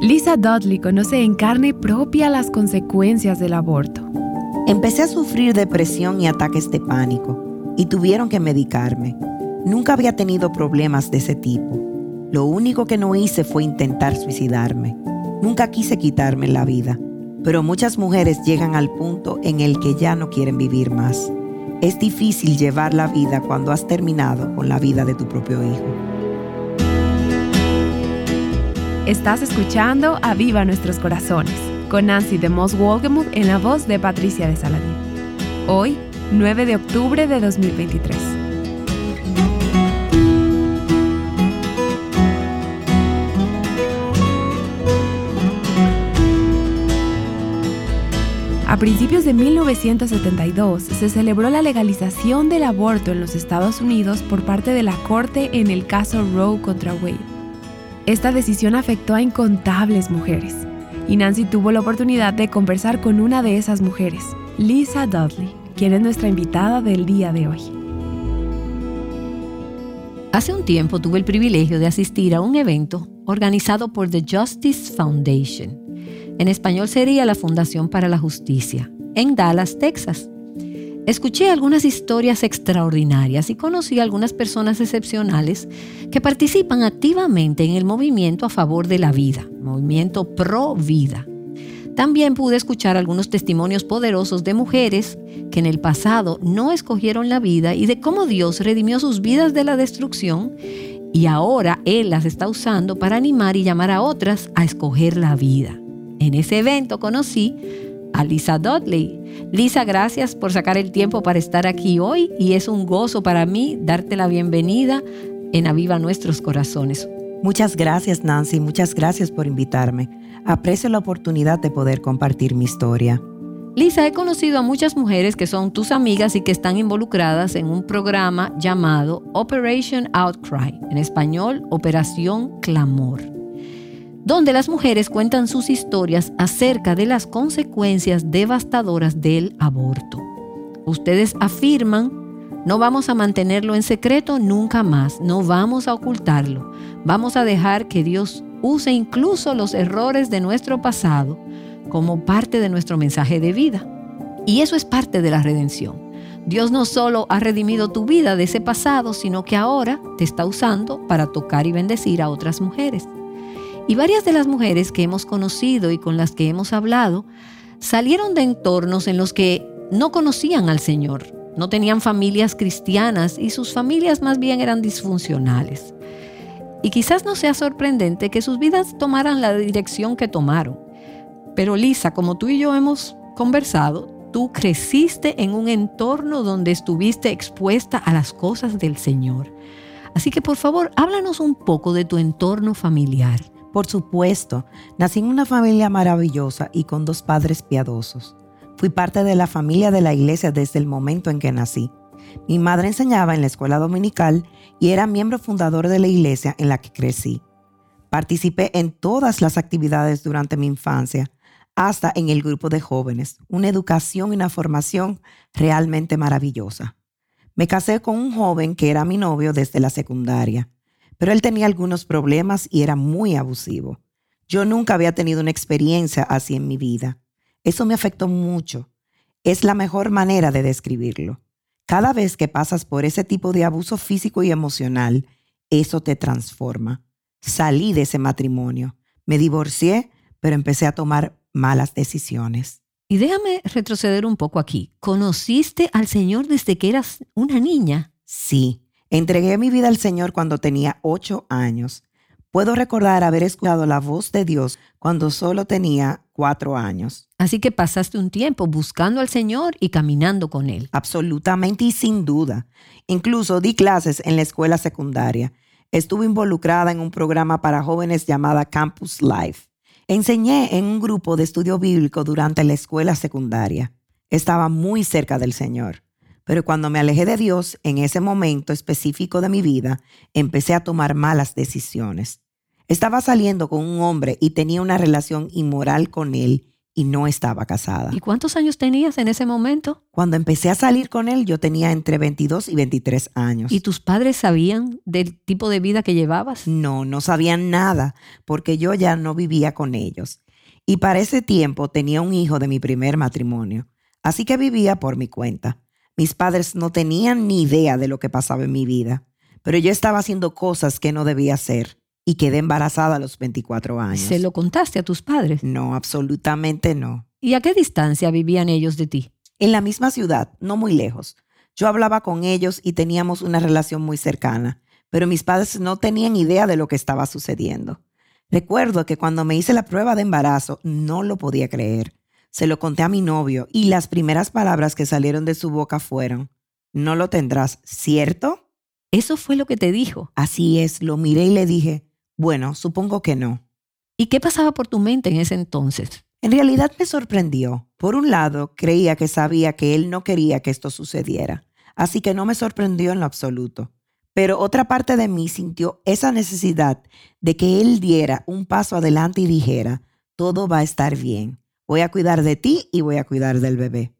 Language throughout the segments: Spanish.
Lisa Dudley conoce en carne propia las consecuencias del aborto. Empecé a sufrir depresión y ataques de pánico y tuvieron que medicarme. Nunca había tenido problemas de ese tipo. Lo único que no hice fue intentar suicidarme. Nunca quise quitarme la vida, pero muchas mujeres llegan al punto en el que ya no quieren vivir más. Es difícil llevar la vida cuando has terminado con la vida de tu propio hijo. Estás escuchando A Viva Nuestros Corazones con Nancy de Moss Wolgemuth en la voz de Patricia de Saladín. Hoy, 9 de octubre de 2023. A principios de 1972 se celebró la legalización del aborto en los Estados Unidos por parte de la Corte en el caso Roe contra Wade. Esta decisión afectó a incontables mujeres, y Nancy tuvo la oportunidad de conversar con una de esas mujeres, Lisa Dudley, quien es nuestra invitada del día de hoy. Hace un tiempo tuve el privilegio de asistir a un evento organizado por The Justice Foundation. En español sería la Fundación para la Justicia, en Dallas, Texas. Escuché algunas historias extraordinarias y conocí a algunas personas excepcionales que participan activamente en el movimiento a favor de la vida, movimiento pro vida. También pude escuchar algunos testimonios poderosos de mujeres que en el pasado no escogieron la vida y de cómo Dios redimió sus vidas de la destrucción y ahora Él las está usando para animar y llamar a otras a escoger la vida. En ese evento conocí a Lisa Dudley. Lisa, gracias por sacar el tiempo para estar aquí hoy y es un gozo para mí darte la bienvenida en Aviva Nuestros Corazones. Muchas gracias Nancy, muchas gracias por invitarme. Aprecio la oportunidad de poder compartir mi historia. Lisa, he conocido a muchas mujeres que son tus amigas y que están involucradas en un programa llamado Operation Outcry, en español Operación Clamor donde las mujeres cuentan sus historias acerca de las consecuencias devastadoras del aborto. Ustedes afirman, no vamos a mantenerlo en secreto nunca más, no vamos a ocultarlo, vamos a dejar que Dios use incluso los errores de nuestro pasado como parte de nuestro mensaje de vida. Y eso es parte de la redención. Dios no solo ha redimido tu vida de ese pasado, sino que ahora te está usando para tocar y bendecir a otras mujeres. Y varias de las mujeres que hemos conocido y con las que hemos hablado salieron de entornos en los que no conocían al Señor, no tenían familias cristianas y sus familias más bien eran disfuncionales. Y quizás no sea sorprendente que sus vidas tomaran la dirección que tomaron. Pero Lisa, como tú y yo hemos conversado, tú creciste en un entorno donde estuviste expuesta a las cosas del Señor. Así que por favor, háblanos un poco de tu entorno familiar. Por supuesto, nací en una familia maravillosa y con dos padres piadosos. Fui parte de la familia de la iglesia desde el momento en que nací. Mi madre enseñaba en la escuela dominical y era miembro fundador de la iglesia en la que crecí. Participé en todas las actividades durante mi infancia, hasta en el grupo de jóvenes, una educación y una formación realmente maravillosa. Me casé con un joven que era mi novio desde la secundaria pero él tenía algunos problemas y era muy abusivo. Yo nunca había tenido una experiencia así en mi vida. Eso me afectó mucho. Es la mejor manera de describirlo. Cada vez que pasas por ese tipo de abuso físico y emocional, eso te transforma. Salí de ese matrimonio, me divorcié, pero empecé a tomar malas decisiones. Y déjame retroceder un poco aquí. ¿Conociste al Señor desde que eras una niña? Sí, Entregué mi vida al Señor cuando tenía ocho años. Puedo recordar haber escuchado la voz de Dios cuando solo tenía cuatro años. Así que pasaste un tiempo buscando al Señor y caminando con Él. Absolutamente y sin duda. Incluso di clases en la escuela secundaria. Estuve involucrada en un programa para jóvenes llamada Campus Life. Enseñé en un grupo de estudio bíblico durante la escuela secundaria. Estaba muy cerca del Señor. Pero cuando me alejé de Dios, en ese momento específico de mi vida, empecé a tomar malas decisiones. Estaba saliendo con un hombre y tenía una relación inmoral con él y no estaba casada. ¿Y cuántos años tenías en ese momento? Cuando empecé a salir con él, yo tenía entre 22 y 23 años. ¿Y tus padres sabían del tipo de vida que llevabas? No, no sabían nada, porque yo ya no vivía con ellos. Y para ese tiempo tenía un hijo de mi primer matrimonio, así que vivía por mi cuenta. Mis padres no tenían ni idea de lo que pasaba en mi vida, pero yo estaba haciendo cosas que no debía hacer y quedé embarazada a los 24 años. ¿Se lo contaste a tus padres? No, absolutamente no. ¿Y a qué distancia vivían ellos de ti? En la misma ciudad, no muy lejos. Yo hablaba con ellos y teníamos una relación muy cercana, pero mis padres no tenían idea de lo que estaba sucediendo. Recuerdo que cuando me hice la prueba de embarazo no lo podía creer. Se lo conté a mi novio y las primeras palabras que salieron de su boca fueron, no lo tendrás, ¿cierto? Eso fue lo que te dijo. Así es, lo miré y le dije, bueno, supongo que no. ¿Y qué pasaba por tu mente en ese entonces? En realidad me sorprendió. Por un lado, creía que sabía que él no quería que esto sucediera, así que no me sorprendió en lo absoluto. Pero otra parte de mí sintió esa necesidad de que él diera un paso adelante y dijera, todo va a estar bien, voy a cuidar de ti y voy a cuidar del bebé.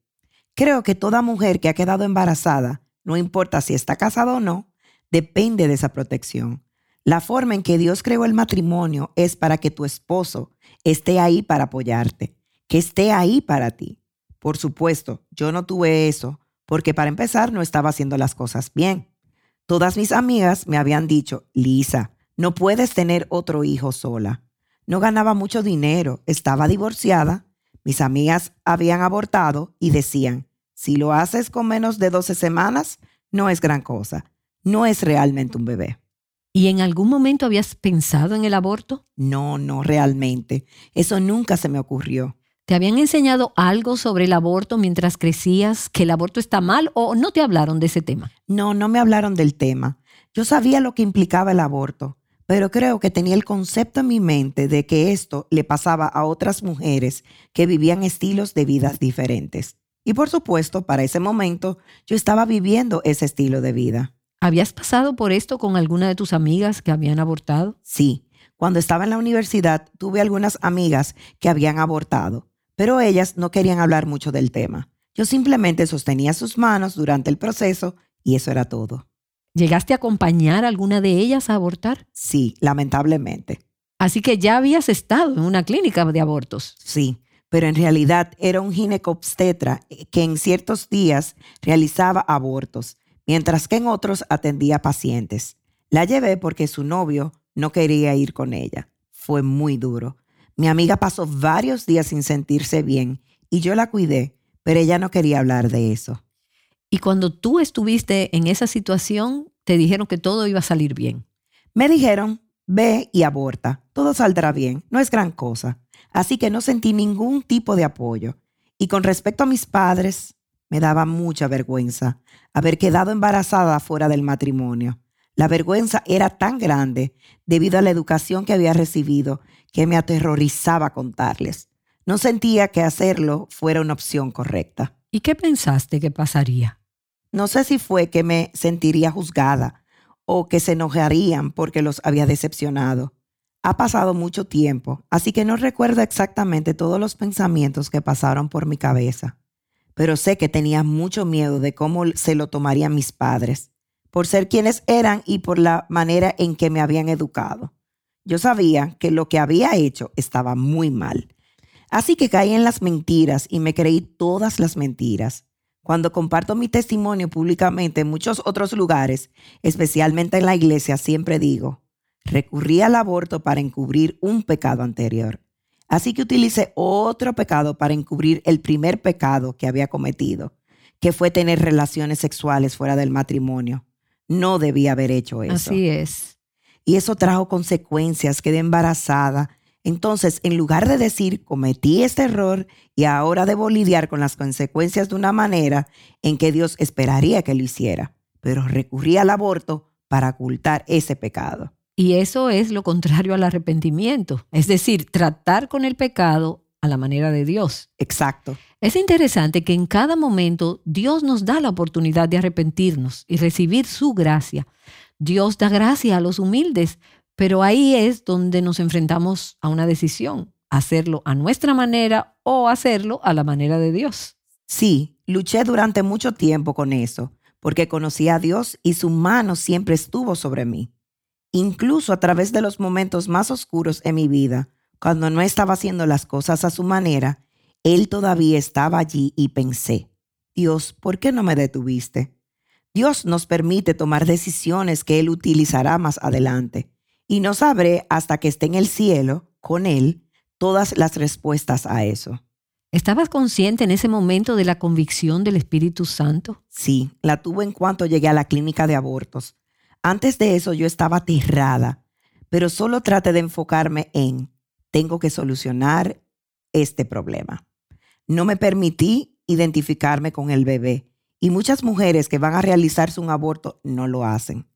Creo que toda mujer que ha quedado embarazada, no importa si está casada o no, depende de esa protección. La forma en que Dios creó el matrimonio es para que tu esposo esté ahí para apoyarte, que esté ahí para ti. Por supuesto, yo no tuve eso, porque para empezar no estaba haciendo las cosas bien. Todas mis amigas me habían dicho, Lisa, no puedes tener otro hijo sola. No ganaba mucho dinero, estaba divorciada, mis amigas habían abortado y decían, si lo haces con menos de 12 semanas, no es gran cosa, no es realmente un bebé. ¿Y en algún momento habías pensado en el aborto? No, no, realmente. Eso nunca se me ocurrió. ¿Te habían enseñado algo sobre el aborto mientras crecías, que el aborto está mal o no te hablaron de ese tema? No, no me hablaron del tema. Yo sabía lo que implicaba el aborto, pero creo que tenía el concepto en mi mente de que esto le pasaba a otras mujeres que vivían estilos de vidas diferentes. Y por supuesto, para ese momento, yo estaba viviendo ese estilo de vida. ¿Habías pasado por esto con alguna de tus amigas que habían abortado? Sí, cuando estaba en la universidad tuve algunas amigas que habían abortado, pero ellas no querían hablar mucho del tema. Yo simplemente sostenía sus manos durante el proceso y eso era todo. ¿Llegaste a acompañar a alguna de ellas a abortar? Sí, lamentablemente. Así que ya habías estado en una clínica de abortos. Sí, pero en realidad era un ginecobstetra que en ciertos días realizaba abortos mientras que en otros atendía pacientes. La llevé porque su novio no quería ir con ella. Fue muy duro. Mi amiga pasó varios días sin sentirse bien y yo la cuidé, pero ella no quería hablar de eso. Y cuando tú estuviste en esa situación, te dijeron que todo iba a salir bien. Me dijeron, ve y aborta, todo saldrá bien, no es gran cosa. Así que no sentí ningún tipo de apoyo. Y con respecto a mis padres, me daba mucha vergüenza haber quedado embarazada fuera del matrimonio. La vergüenza era tan grande debido a la educación que había recibido que me aterrorizaba contarles. No sentía que hacerlo fuera una opción correcta. ¿Y qué pensaste que pasaría? No sé si fue que me sentiría juzgada o que se enojarían porque los había decepcionado. Ha pasado mucho tiempo, así que no recuerdo exactamente todos los pensamientos que pasaron por mi cabeza pero sé que tenía mucho miedo de cómo se lo tomarían mis padres, por ser quienes eran y por la manera en que me habían educado. Yo sabía que lo que había hecho estaba muy mal. Así que caí en las mentiras y me creí todas las mentiras. Cuando comparto mi testimonio públicamente en muchos otros lugares, especialmente en la iglesia, siempre digo, recurrí al aborto para encubrir un pecado anterior. Así que utilicé otro pecado para encubrir el primer pecado que había cometido, que fue tener relaciones sexuales fuera del matrimonio. No debía haber hecho eso. Así es. Y eso trajo consecuencias, quedé embarazada. Entonces, en lugar de decir, cometí este error y ahora debo lidiar con las consecuencias de una manera en que Dios esperaría que lo hiciera, pero recurrí al aborto para ocultar ese pecado. Y eso es lo contrario al arrepentimiento, es decir, tratar con el pecado a la manera de Dios. Exacto. Es interesante que en cada momento Dios nos da la oportunidad de arrepentirnos y recibir su gracia. Dios da gracia a los humildes, pero ahí es donde nos enfrentamos a una decisión. hacerlo a nuestra manera o hacerlo a la manera de Dios. Sí, luché durante mucho tiempo con eso, porque conocí a Dios y su mano siempre estuvo sobre mí. Incluso a través de los momentos más oscuros en mi vida, cuando no estaba haciendo las cosas a su manera, Él todavía estaba allí y pensé, Dios, ¿por qué no me detuviste? Dios nos permite tomar decisiones que Él utilizará más adelante y no sabré hasta que esté en el cielo con Él todas las respuestas a eso. ¿Estabas consciente en ese momento de la convicción del Espíritu Santo? Sí, la tuve en cuanto llegué a la clínica de abortos. Antes de eso yo estaba aterrada, pero solo traté de enfocarme en, tengo que solucionar este problema. No me permití identificarme con el bebé y muchas mujeres que van a realizarse un aborto no lo hacen.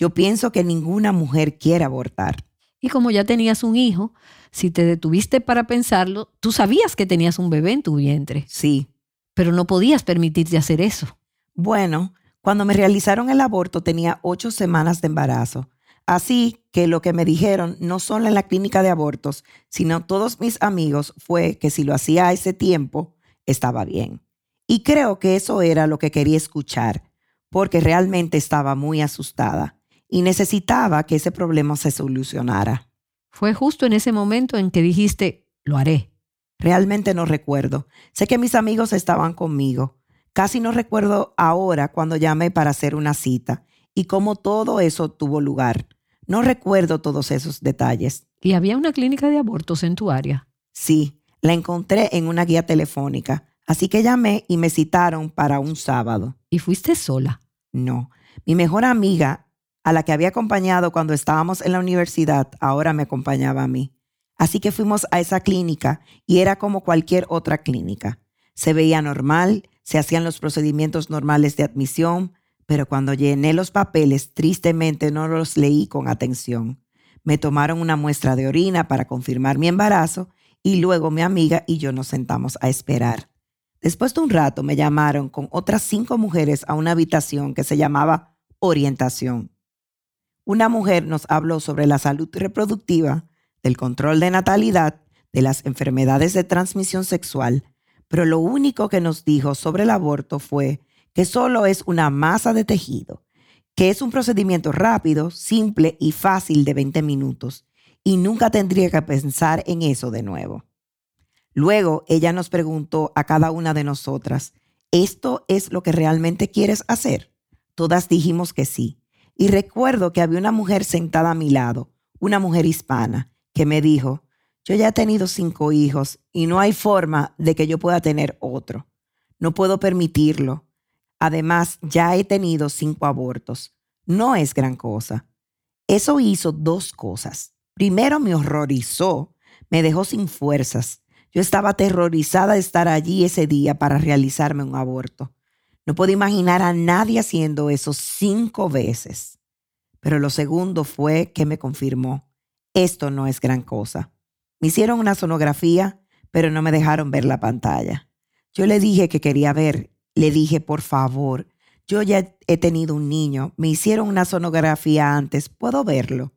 Yo pienso que ninguna mujer quiere abortar. Y como ya tenías un hijo, si te detuviste para pensarlo, tú sabías que tenías un bebé en tu vientre. Sí. Pero no podías permitirte hacer eso. Bueno, cuando me realizaron el aborto tenía ocho semanas de embarazo. Así que lo que me dijeron, no solo en la clínica de abortos, sino todos mis amigos, fue que si lo hacía a ese tiempo, estaba bien. Y creo que eso era lo que quería escuchar, porque realmente estaba muy asustada y necesitaba que ese problema se solucionara. Fue justo en ese momento en que dijiste, lo haré. Realmente no recuerdo. Sé que mis amigos estaban conmigo. Casi no recuerdo ahora cuando llamé para hacer una cita y cómo todo eso tuvo lugar. No recuerdo todos esos detalles. ¿Y había una clínica de abortos en tu área? Sí, la encontré en una guía telefónica. Así que llamé y me citaron para un sábado. ¿Y fuiste sola? No. Mi mejor amiga, a la que había acompañado cuando estábamos en la universidad, ahora me acompañaba a mí. Así que fuimos a esa clínica y era como cualquier otra clínica. Se veía normal, se hacían los procedimientos normales de admisión, pero cuando llené los papeles, tristemente no los leí con atención. Me tomaron una muestra de orina para confirmar mi embarazo y luego mi amiga y yo nos sentamos a esperar. Después de un rato me llamaron con otras cinco mujeres a una habitación que se llamaba orientación. Una mujer nos habló sobre la salud reproductiva, del control de natalidad, de las enfermedades de transmisión sexual, pero lo único que nos dijo sobre el aborto fue que solo es una masa de tejido, que es un procedimiento rápido, simple y fácil de 20 minutos, y nunca tendría que pensar en eso de nuevo. Luego ella nos preguntó a cada una de nosotras, ¿esto es lo que realmente quieres hacer? Todas dijimos que sí. Y recuerdo que había una mujer sentada a mi lado, una mujer hispana, que me dijo, yo ya he tenido cinco hijos y no hay forma de que yo pueda tener otro. No puedo permitirlo. Además, ya he tenido cinco abortos. No es gran cosa. Eso hizo dos cosas. Primero me horrorizó, me dejó sin fuerzas yo estaba aterrorizada de estar allí ese día para realizarme un aborto. No puedo imaginar a nadie haciendo eso cinco veces. Pero lo segundo fue que me confirmó, esto no es gran cosa. Me hicieron una sonografía, pero no me dejaron ver la pantalla. Yo le dije que quería ver, le dije, por favor, yo ya he tenido un niño, me hicieron una sonografía antes, ¿puedo verlo?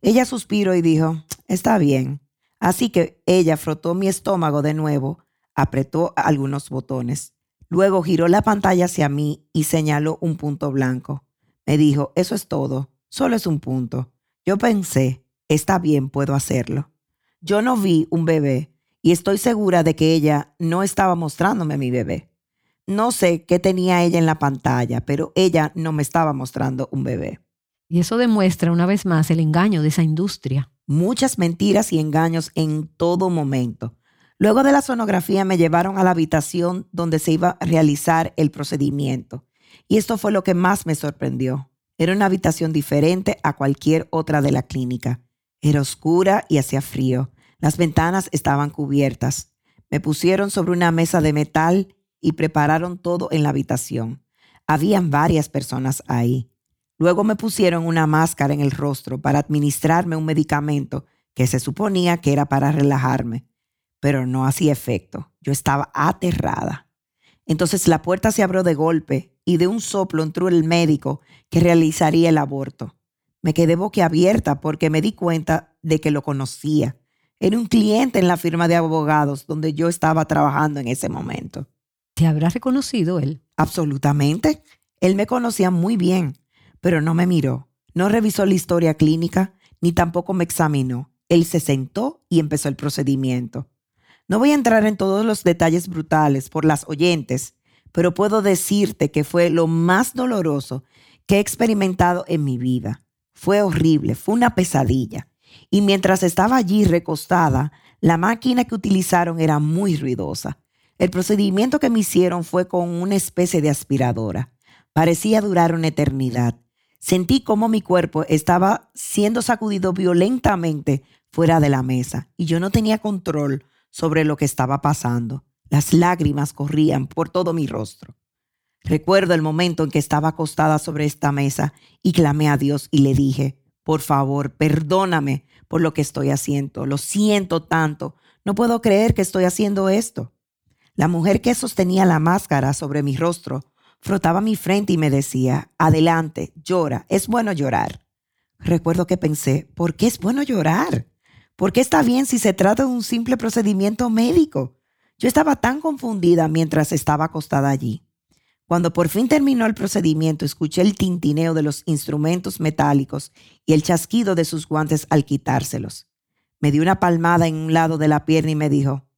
Ella suspiró y dijo, está bien. Así que ella frotó mi estómago de nuevo, apretó algunos botones. Luego giró la pantalla hacia mí y señaló un punto blanco. Me dijo, eso es todo, solo es un punto. Yo pensé, está bien, puedo hacerlo. Yo no vi un bebé y estoy segura de que ella no estaba mostrándome a mi bebé. No sé qué tenía ella en la pantalla, pero ella no me estaba mostrando un bebé. Y eso demuestra una vez más el engaño de esa industria muchas mentiras y engaños en todo momento. Luego de la sonografía me llevaron a la habitación donde se iba a realizar el procedimiento. Y esto fue lo que más me sorprendió. Era una habitación diferente a cualquier otra de la clínica. Era oscura y hacía frío. Las ventanas estaban cubiertas. Me pusieron sobre una mesa de metal y prepararon todo en la habitación. Habían varias personas ahí. Luego me pusieron una máscara en el rostro para administrarme un medicamento que se suponía que era para relajarme, pero no hacía efecto. Yo estaba aterrada. Entonces la puerta se abrió de golpe y de un soplo entró el médico que realizaría el aborto. Me quedé boquiabierta porque me di cuenta de que lo conocía. Era un cliente en la firma de abogados donde yo estaba trabajando en ese momento. ¿Te habrá reconocido él? Absolutamente. Él me conocía muy bien, pero no me miró. No revisó la historia clínica, ni tampoco me examinó. Él se sentó y empezó el procedimiento. No voy a entrar en todos los detalles brutales por las oyentes, pero puedo decirte que fue lo más doloroso que he experimentado en mi vida. Fue horrible, fue una pesadilla. Y mientras estaba allí recostada, la máquina que utilizaron era muy ruidosa. El procedimiento que me hicieron fue con una especie de aspiradora. Parecía durar una eternidad. Sentí como mi cuerpo estaba siendo sacudido violentamente fuera de la mesa y yo no tenía control sobre lo que estaba pasando. Las lágrimas corrían por todo mi rostro. Recuerdo el momento en que estaba acostada sobre esta mesa y clamé a Dios y le dije, por favor, perdóname por lo que estoy haciendo. Lo siento tanto. No puedo creer que estoy haciendo esto. La mujer que sostenía la máscara sobre mi rostro frotaba mi frente y me decía, adelante, llora, es bueno llorar. Recuerdo que pensé, ¿por qué es bueno llorar? ¿Por qué está bien si se trata de un simple procedimiento médico? Yo estaba tan confundida mientras estaba acostada allí. Cuando por fin terminó el procedimiento, escuché el tintineo de los instrumentos metálicos y el chasquido de sus guantes al quitárselos. Me dio una palmada en un lado de la pierna y me dijo,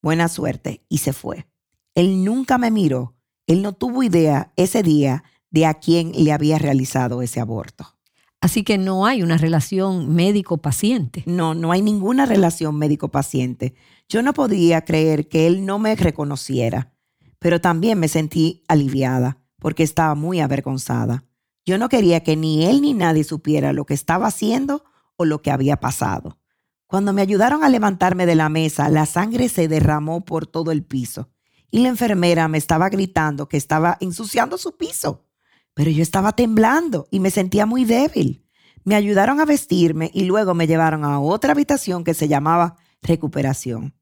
buena suerte, y se fue. Él nunca me miró. Él no tuvo idea ese día de a quién le había realizado ese aborto. Así que no hay una relación médico-paciente. No, no hay ninguna relación médico-paciente. Yo no podía creer que él no me reconociera pero también me sentí aliviada porque estaba muy avergonzada. Yo no quería que ni él ni nadie supiera lo que estaba haciendo o lo que había pasado. Cuando me ayudaron a levantarme de la mesa, la sangre se derramó por todo el piso y la enfermera me estaba gritando que estaba ensuciando su piso. Pero yo estaba temblando y me sentía muy débil. Me ayudaron a vestirme y luego me llevaron a otra habitación que se llamaba recuperación.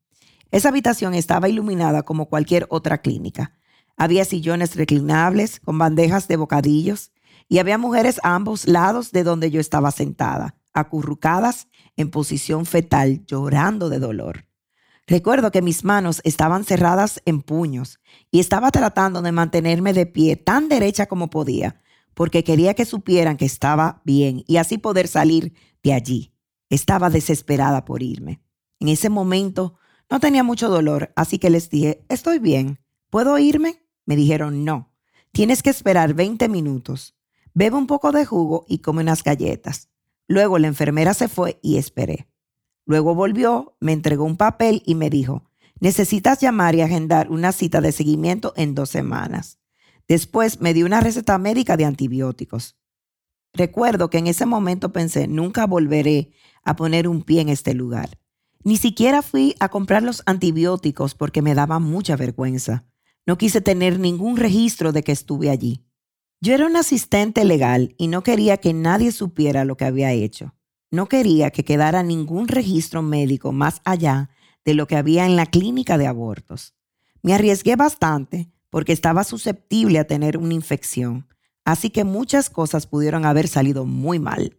Esa habitación estaba iluminada como cualquier otra clínica. Había sillones reclinables con bandejas de bocadillos y había mujeres a ambos lados de donde yo estaba sentada, acurrucadas en posición fetal, llorando de dolor. Recuerdo que mis manos estaban cerradas en puños y estaba tratando de mantenerme de pie tan derecha como podía, porque quería que supieran que estaba bien y así poder salir de allí. Estaba desesperada por irme. En ese momento no tenía mucho dolor, así que les dije, estoy bien, ¿puedo irme? Me dijeron, no, tienes que esperar 20 minutos. Bebe un poco de jugo y come unas galletas. Luego la enfermera se fue y esperé. Luego volvió, me entregó un papel y me dijo, necesitas llamar y agendar una cita de seguimiento en dos semanas. Después me dio una receta médica de antibióticos. Recuerdo que en ese momento pensé, nunca volveré a poner un pie en este lugar. Ni siquiera fui a comprar los antibióticos porque me daba mucha vergüenza. No quise tener ningún registro de que estuve allí. Yo era un asistente legal y no quería que nadie supiera lo que había hecho. No quería que quedara ningún registro médico más allá de lo que había en la clínica de abortos. Me arriesgué bastante porque estaba susceptible a tener una infección, así que muchas cosas pudieron haber salido muy mal.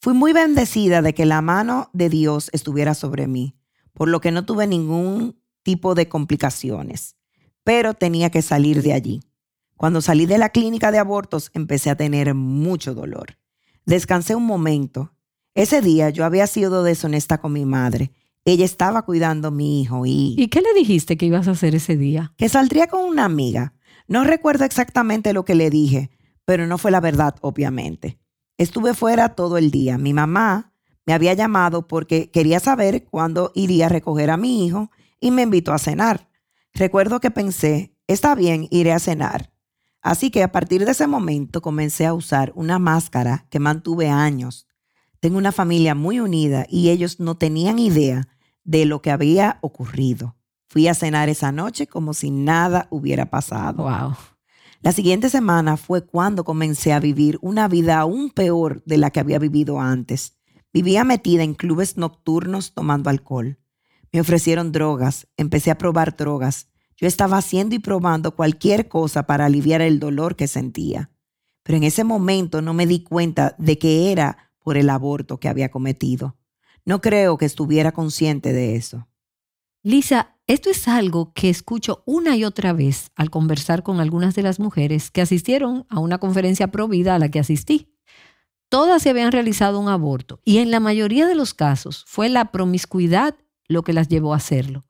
Fui muy bendecida de que la mano de Dios estuviera sobre mí, por lo que no tuve ningún tipo de complicaciones, pero tenía que salir de allí. Cuando salí de la clínica de abortos empecé a tener mucho dolor. Descansé un momento. Ese día yo había sido deshonesta con mi madre. Ella estaba cuidando a mi hijo y... ¿Y qué le dijiste que ibas a hacer ese día? Que saldría con una amiga. No recuerdo exactamente lo que le dije, pero no fue la verdad, obviamente. Estuve fuera todo el día. Mi mamá me había llamado porque quería saber cuándo iría a recoger a mi hijo y me invitó a cenar. Recuerdo que pensé, está bien, iré a cenar. Así que a partir de ese momento comencé a usar una máscara que mantuve años. Tengo una familia muy unida y ellos no tenían idea de lo que había ocurrido. Fui a cenar esa noche como si nada hubiera pasado. Wow. La siguiente semana fue cuando comencé a vivir una vida aún peor de la que había vivido antes. Vivía metida en clubes nocturnos tomando alcohol. Me ofrecieron drogas, empecé a probar drogas. Yo estaba haciendo y probando cualquier cosa para aliviar el dolor que sentía. Pero en ese momento no me di cuenta de que era por el aborto que había cometido. No creo que estuviera consciente de eso. Lisa, esto es algo que escucho una y otra vez al conversar con algunas de las mujeres que asistieron a una conferencia pro vida a la que asistí. Todas se habían realizado un aborto y en la mayoría de los casos fue la promiscuidad lo que las llevó a hacerlo.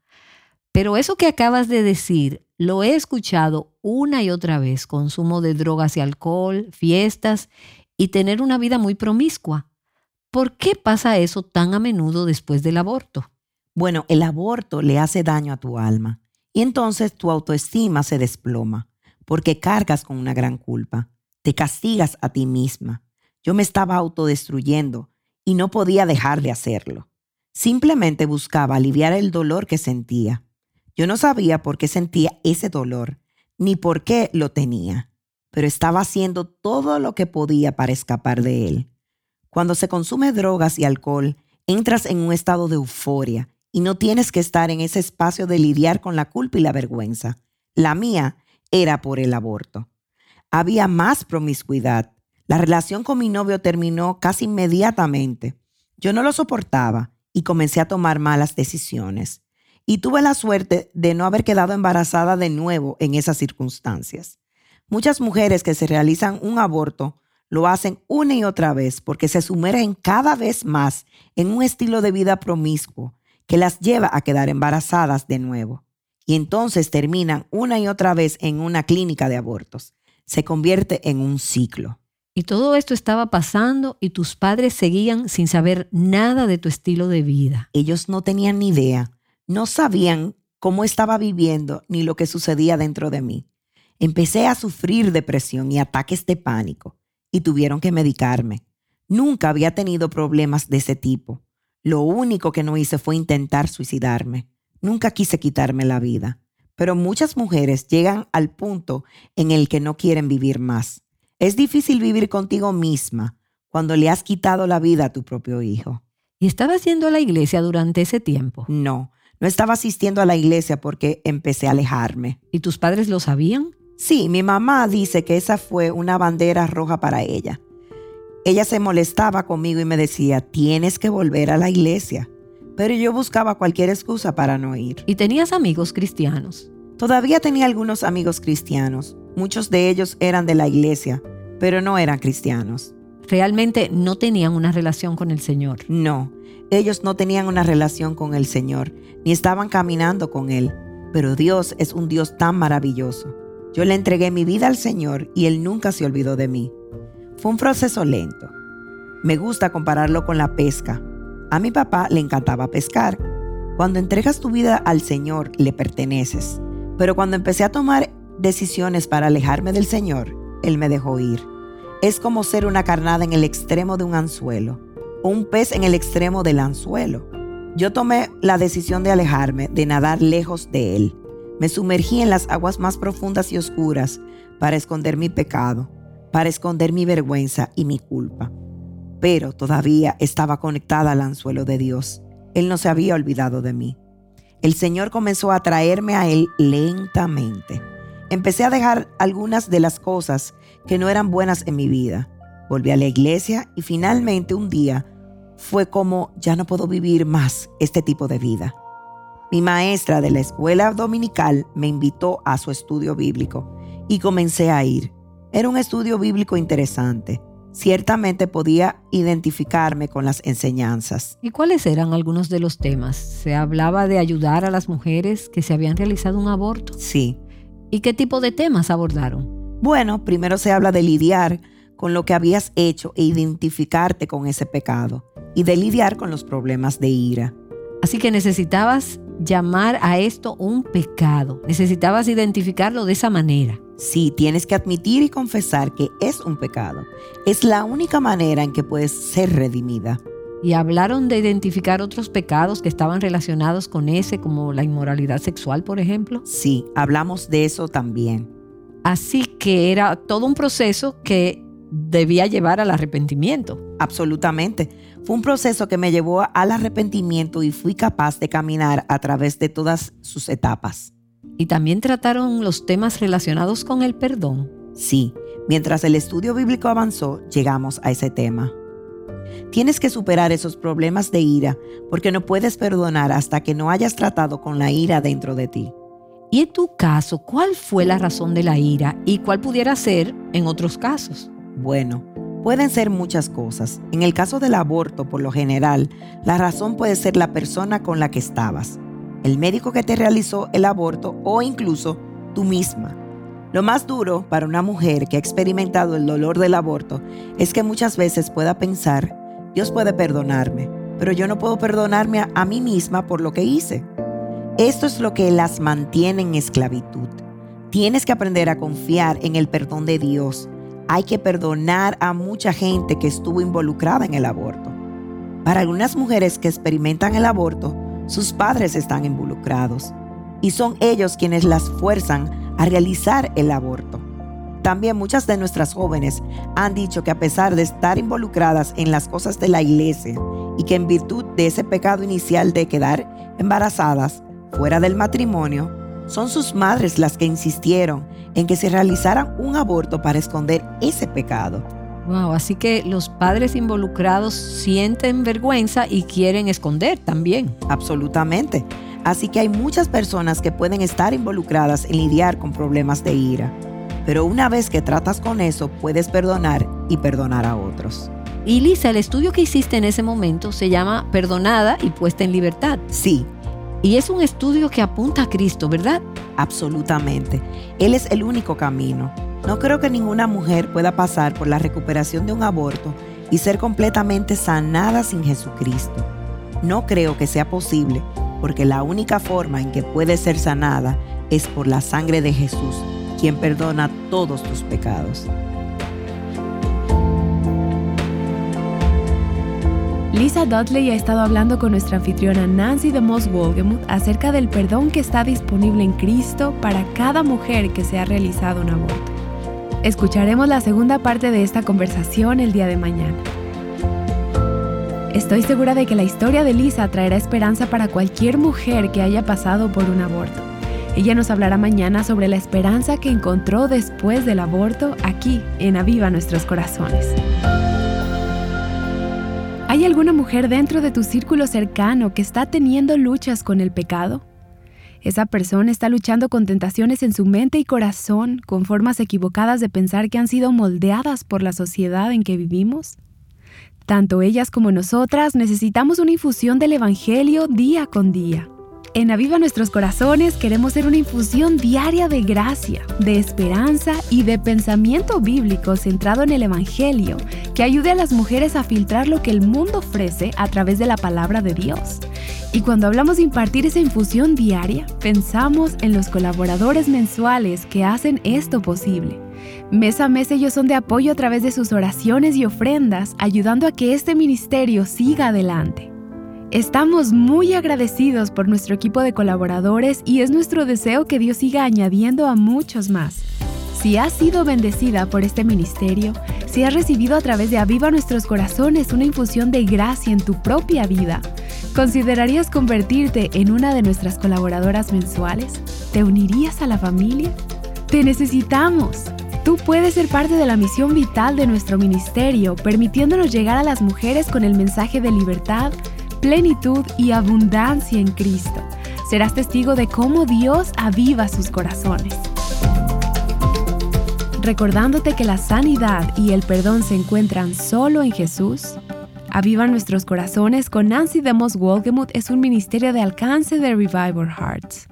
Pero eso que acabas de decir lo he escuchado una y otra vez, consumo de drogas y alcohol, fiestas y tener una vida muy promiscua. ¿Por qué pasa eso tan a menudo después del aborto? Bueno, el aborto le hace daño a tu alma y entonces tu autoestima se desploma porque cargas con una gran culpa. Te castigas a ti misma. Yo me estaba autodestruyendo y no podía dejar de hacerlo. Simplemente buscaba aliviar el dolor que sentía. Yo no sabía por qué sentía ese dolor, ni por qué lo tenía, pero estaba haciendo todo lo que podía para escapar de él. Cuando se consume drogas y alcohol, entras en un estado de euforia y no tienes que estar en ese espacio de lidiar con la culpa y la vergüenza. La mía era por el aborto. Había más promiscuidad. La relación con mi novio terminó casi inmediatamente. Yo no lo soportaba y comencé a tomar malas decisiones. Y tuve la suerte de no haber quedado embarazada de nuevo en esas circunstancias. Muchas mujeres que se realizan un aborto lo hacen una y otra vez porque se sumergen cada vez más en un estilo de vida promiscuo que las lleva a quedar embarazadas de nuevo. Y entonces terminan una y otra vez en una clínica de abortos. Se convierte en un ciclo. Y todo esto estaba pasando y tus padres seguían sin saber nada de tu estilo de vida. Ellos no tenían ni idea, no sabían cómo estaba viviendo ni lo que sucedía dentro de mí. Empecé a sufrir depresión y ataques de pánico y tuvieron que medicarme. Nunca había tenido problemas de ese tipo. Lo único que no hice fue intentar suicidarme. Nunca quise quitarme la vida. Pero muchas mujeres llegan al punto en el que no quieren vivir más. Es difícil vivir contigo misma cuando le has quitado la vida a tu propio hijo. ¿Y estabas yendo a la iglesia durante ese tiempo? No, no estaba asistiendo a la iglesia porque empecé a alejarme. ¿Y tus padres lo sabían? Sí, mi mamá dice que esa fue una bandera roja para ella. Ella se molestaba conmigo y me decía, tienes que volver a la iglesia. Pero yo buscaba cualquier excusa para no ir. ¿Y tenías amigos cristianos? Todavía tenía algunos amigos cristianos. Muchos de ellos eran de la iglesia, pero no eran cristianos. Realmente no tenían una relación con el Señor. No, ellos no tenían una relación con el Señor, ni estaban caminando con Él. Pero Dios es un Dios tan maravilloso. Yo le entregué mi vida al Señor y Él nunca se olvidó de mí. Fue un proceso lento. Me gusta compararlo con la pesca. A mi papá le encantaba pescar. Cuando entregas tu vida al Señor, le perteneces. Pero cuando empecé a tomar decisiones para alejarme del Señor, Él me dejó ir. Es como ser una carnada en el extremo de un anzuelo o un pez en el extremo del anzuelo. Yo tomé la decisión de alejarme, de nadar lejos de Él. Me sumergí en las aguas más profundas y oscuras para esconder mi pecado para esconder mi vergüenza y mi culpa. Pero todavía estaba conectada al anzuelo de Dios. Él no se había olvidado de mí. El Señor comenzó a traerme a Él lentamente. Empecé a dejar algunas de las cosas que no eran buenas en mi vida. Volví a la iglesia y finalmente un día fue como ya no puedo vivir más este tipo de vida. Mi maestra de la escuela dominical me invitó a su estudio bíblico y comencé a ir. Era un estudio bíblico interesante. Ciertamente podía identificarme con las enseñanzas. ¿Y cuáles eran algunos de los temas? ¿Se hablaba de ayudar a las mujeres que se habían realizado un aborto? Sí. ¿Y qué tipo de temas abordaron? Bueno, primero se habla de lidiar con lo que habías hecho e identificarte con ese pecado y de lidiar con los problemas de ira. Así que necesitabas llamar a esto un pecado, necesitabas identificarlo de esa manera. Sí, tienes que admitir y confesar que es un pecado. Es la única manera en que puedes ser redimida. Y hablaron de identificar otros pecados que estaban relacionados con ese, como la inmoralidad sexual, por ejemplo. Sí, hablamos de eso también. Así que era todo un proceso que debía llevar al arrepentimiento. Absolutamente. Fue un proceso que me llevó al arrepentimiento y fui capaz de caminar a través de todas sus etapas. Y también trataron los temas relacionados con el perdón. Sí, mientras el estudio bíblico avanzó, llegamos a ese tema. Tienes que superar esos problemas de ira porque no puedes perdonar hasta que no hayas tratado con la ira dentro de ti. Y en tu caso, ¿cuál fue la razón de la ira y cuál pudiera ser en otros casos? Bueno, pueden ser muchas cosas. En el caso del aborto, por lo general, la razón puede ser la persona con la que estabas, el médico que te realizó el aborto o incluso tú misma. Lo más duro para una mujer que ha experimentado el dolor del aborto es que muchas veces pueda pensar, Dios puede perdonarme, pero yo no puedo perdonarme a, mí misma por lo que hice. Esto es lo que las mantiene en esclavitud. Tienes que aprender a confiar en el perdón de Dios. Hay que perdonar a mucha gente que estuvo involucrada en el aborto. Para algunas mujeres que experimentan el aborto, sus padres están involucrados y son ellos quienes las fuerzan a realizar el aborto. También muchas de nuestras jóvenes han dicho que a pesar de estar involucradas en las cosas de la iglesia y que en virtud de ese pecado inicial de quedar embarazadas fuera del matrimonio, son sus madres las que insistieron en que se realizara un aborto para esconder ese pecado. Wow, así que los padres involucrados sienten vergüenza y quieren esconder también. Absolutamente. Así que hay muchas personas que pueden estar involucradas en lidiar con problemas de ira. Pero una vez que tratas con eso, puedes perdonar y perdonar a otros. Y Lisa, el estudio que hiciste en ese momento se llama Perdonada y puesta en libertad. Sí. Y es un estudio que apunta a Cristo, ¿verdad? Absolutamente. Él es el único camino. No creo que ninguna mujer pueda pasar por la recuperación de un aborto y ser completamente sanada sin Jesucristo. No creo que sea posible porque la única forma en que puede ser sanada es por la sangre de Jesús, quien perdona todos tus pecados. Lisa Dudley ha estado hablando con nuestra anfitriona Nancy de Moss Wolgemuth acerca del perdón que está disponible en Cristo para cada mujer que se ha realizado un aborto. Escucharemos la segunda parte de esta conversación el día de mañana. Estoy segura de que la historia de Lisa traerá esperanza para cualquier mujer que haya pasado por un aborto. Ella nos hablará mañana sobre la esperanza que encontró después del aborto aquí en Aviva Nuestros Corazones. ¿Hay alguna mujer dentro de tu círculo cercano que está teniendo luchas con el pecado? Esa persona está luchando con tentaciones en su mente y corazón, con formas equivocadas de pensar que han sido moldeadas por la sociedad en que vivimos. Tanto ellas como nosotras necesitamos una infusión del Evangelio día con día. En Aviva Nuestros Corazones queremos ser una infusión diaria de gracia, de esperanza y de pensamiento bíblico centrado en el Evangelio, que ayude a las mujeres a filtrar lo que el mundo ofrece a través de la palabra de Dios. Y cuando hablamos de impartir esa infusión diaria, pensamos en los colaboradores mensuales que hacen esto posible. Mes a mes ellos son de apoyo a través de sus oraciones y ofrendas, ayudando a que este ministerio siga adelante. Estamos muy agradecidos por nuestro equipo de colaboradores y es nuestro deseo que Dios siga añadiendo a muchos más. Si has sido bendecida por este ministerio, si has recibido a través de Aviva Nuestros Corazones una infusión de gracia en tu propia vida, ¿considerarías convertirte en una de nuestras colaboradoras mensuales? ¿Te unirías a la familia? Te necesitamos. Tú puedes ser parte de la misión vital de nuestro ministerio, permitiéndonos llegar a las mujeres con el mensaje de libertad, plenitud y abundancia en Cristo. Serás testigo de cómo Dios aviva sus corazones. Recordándote que la sanidad y el perdón se encuentran solo en Jesús, Aviva nuestros corazones con Nancy Demos Wolgemuth es un ministerio de alcance de Revival Hearts.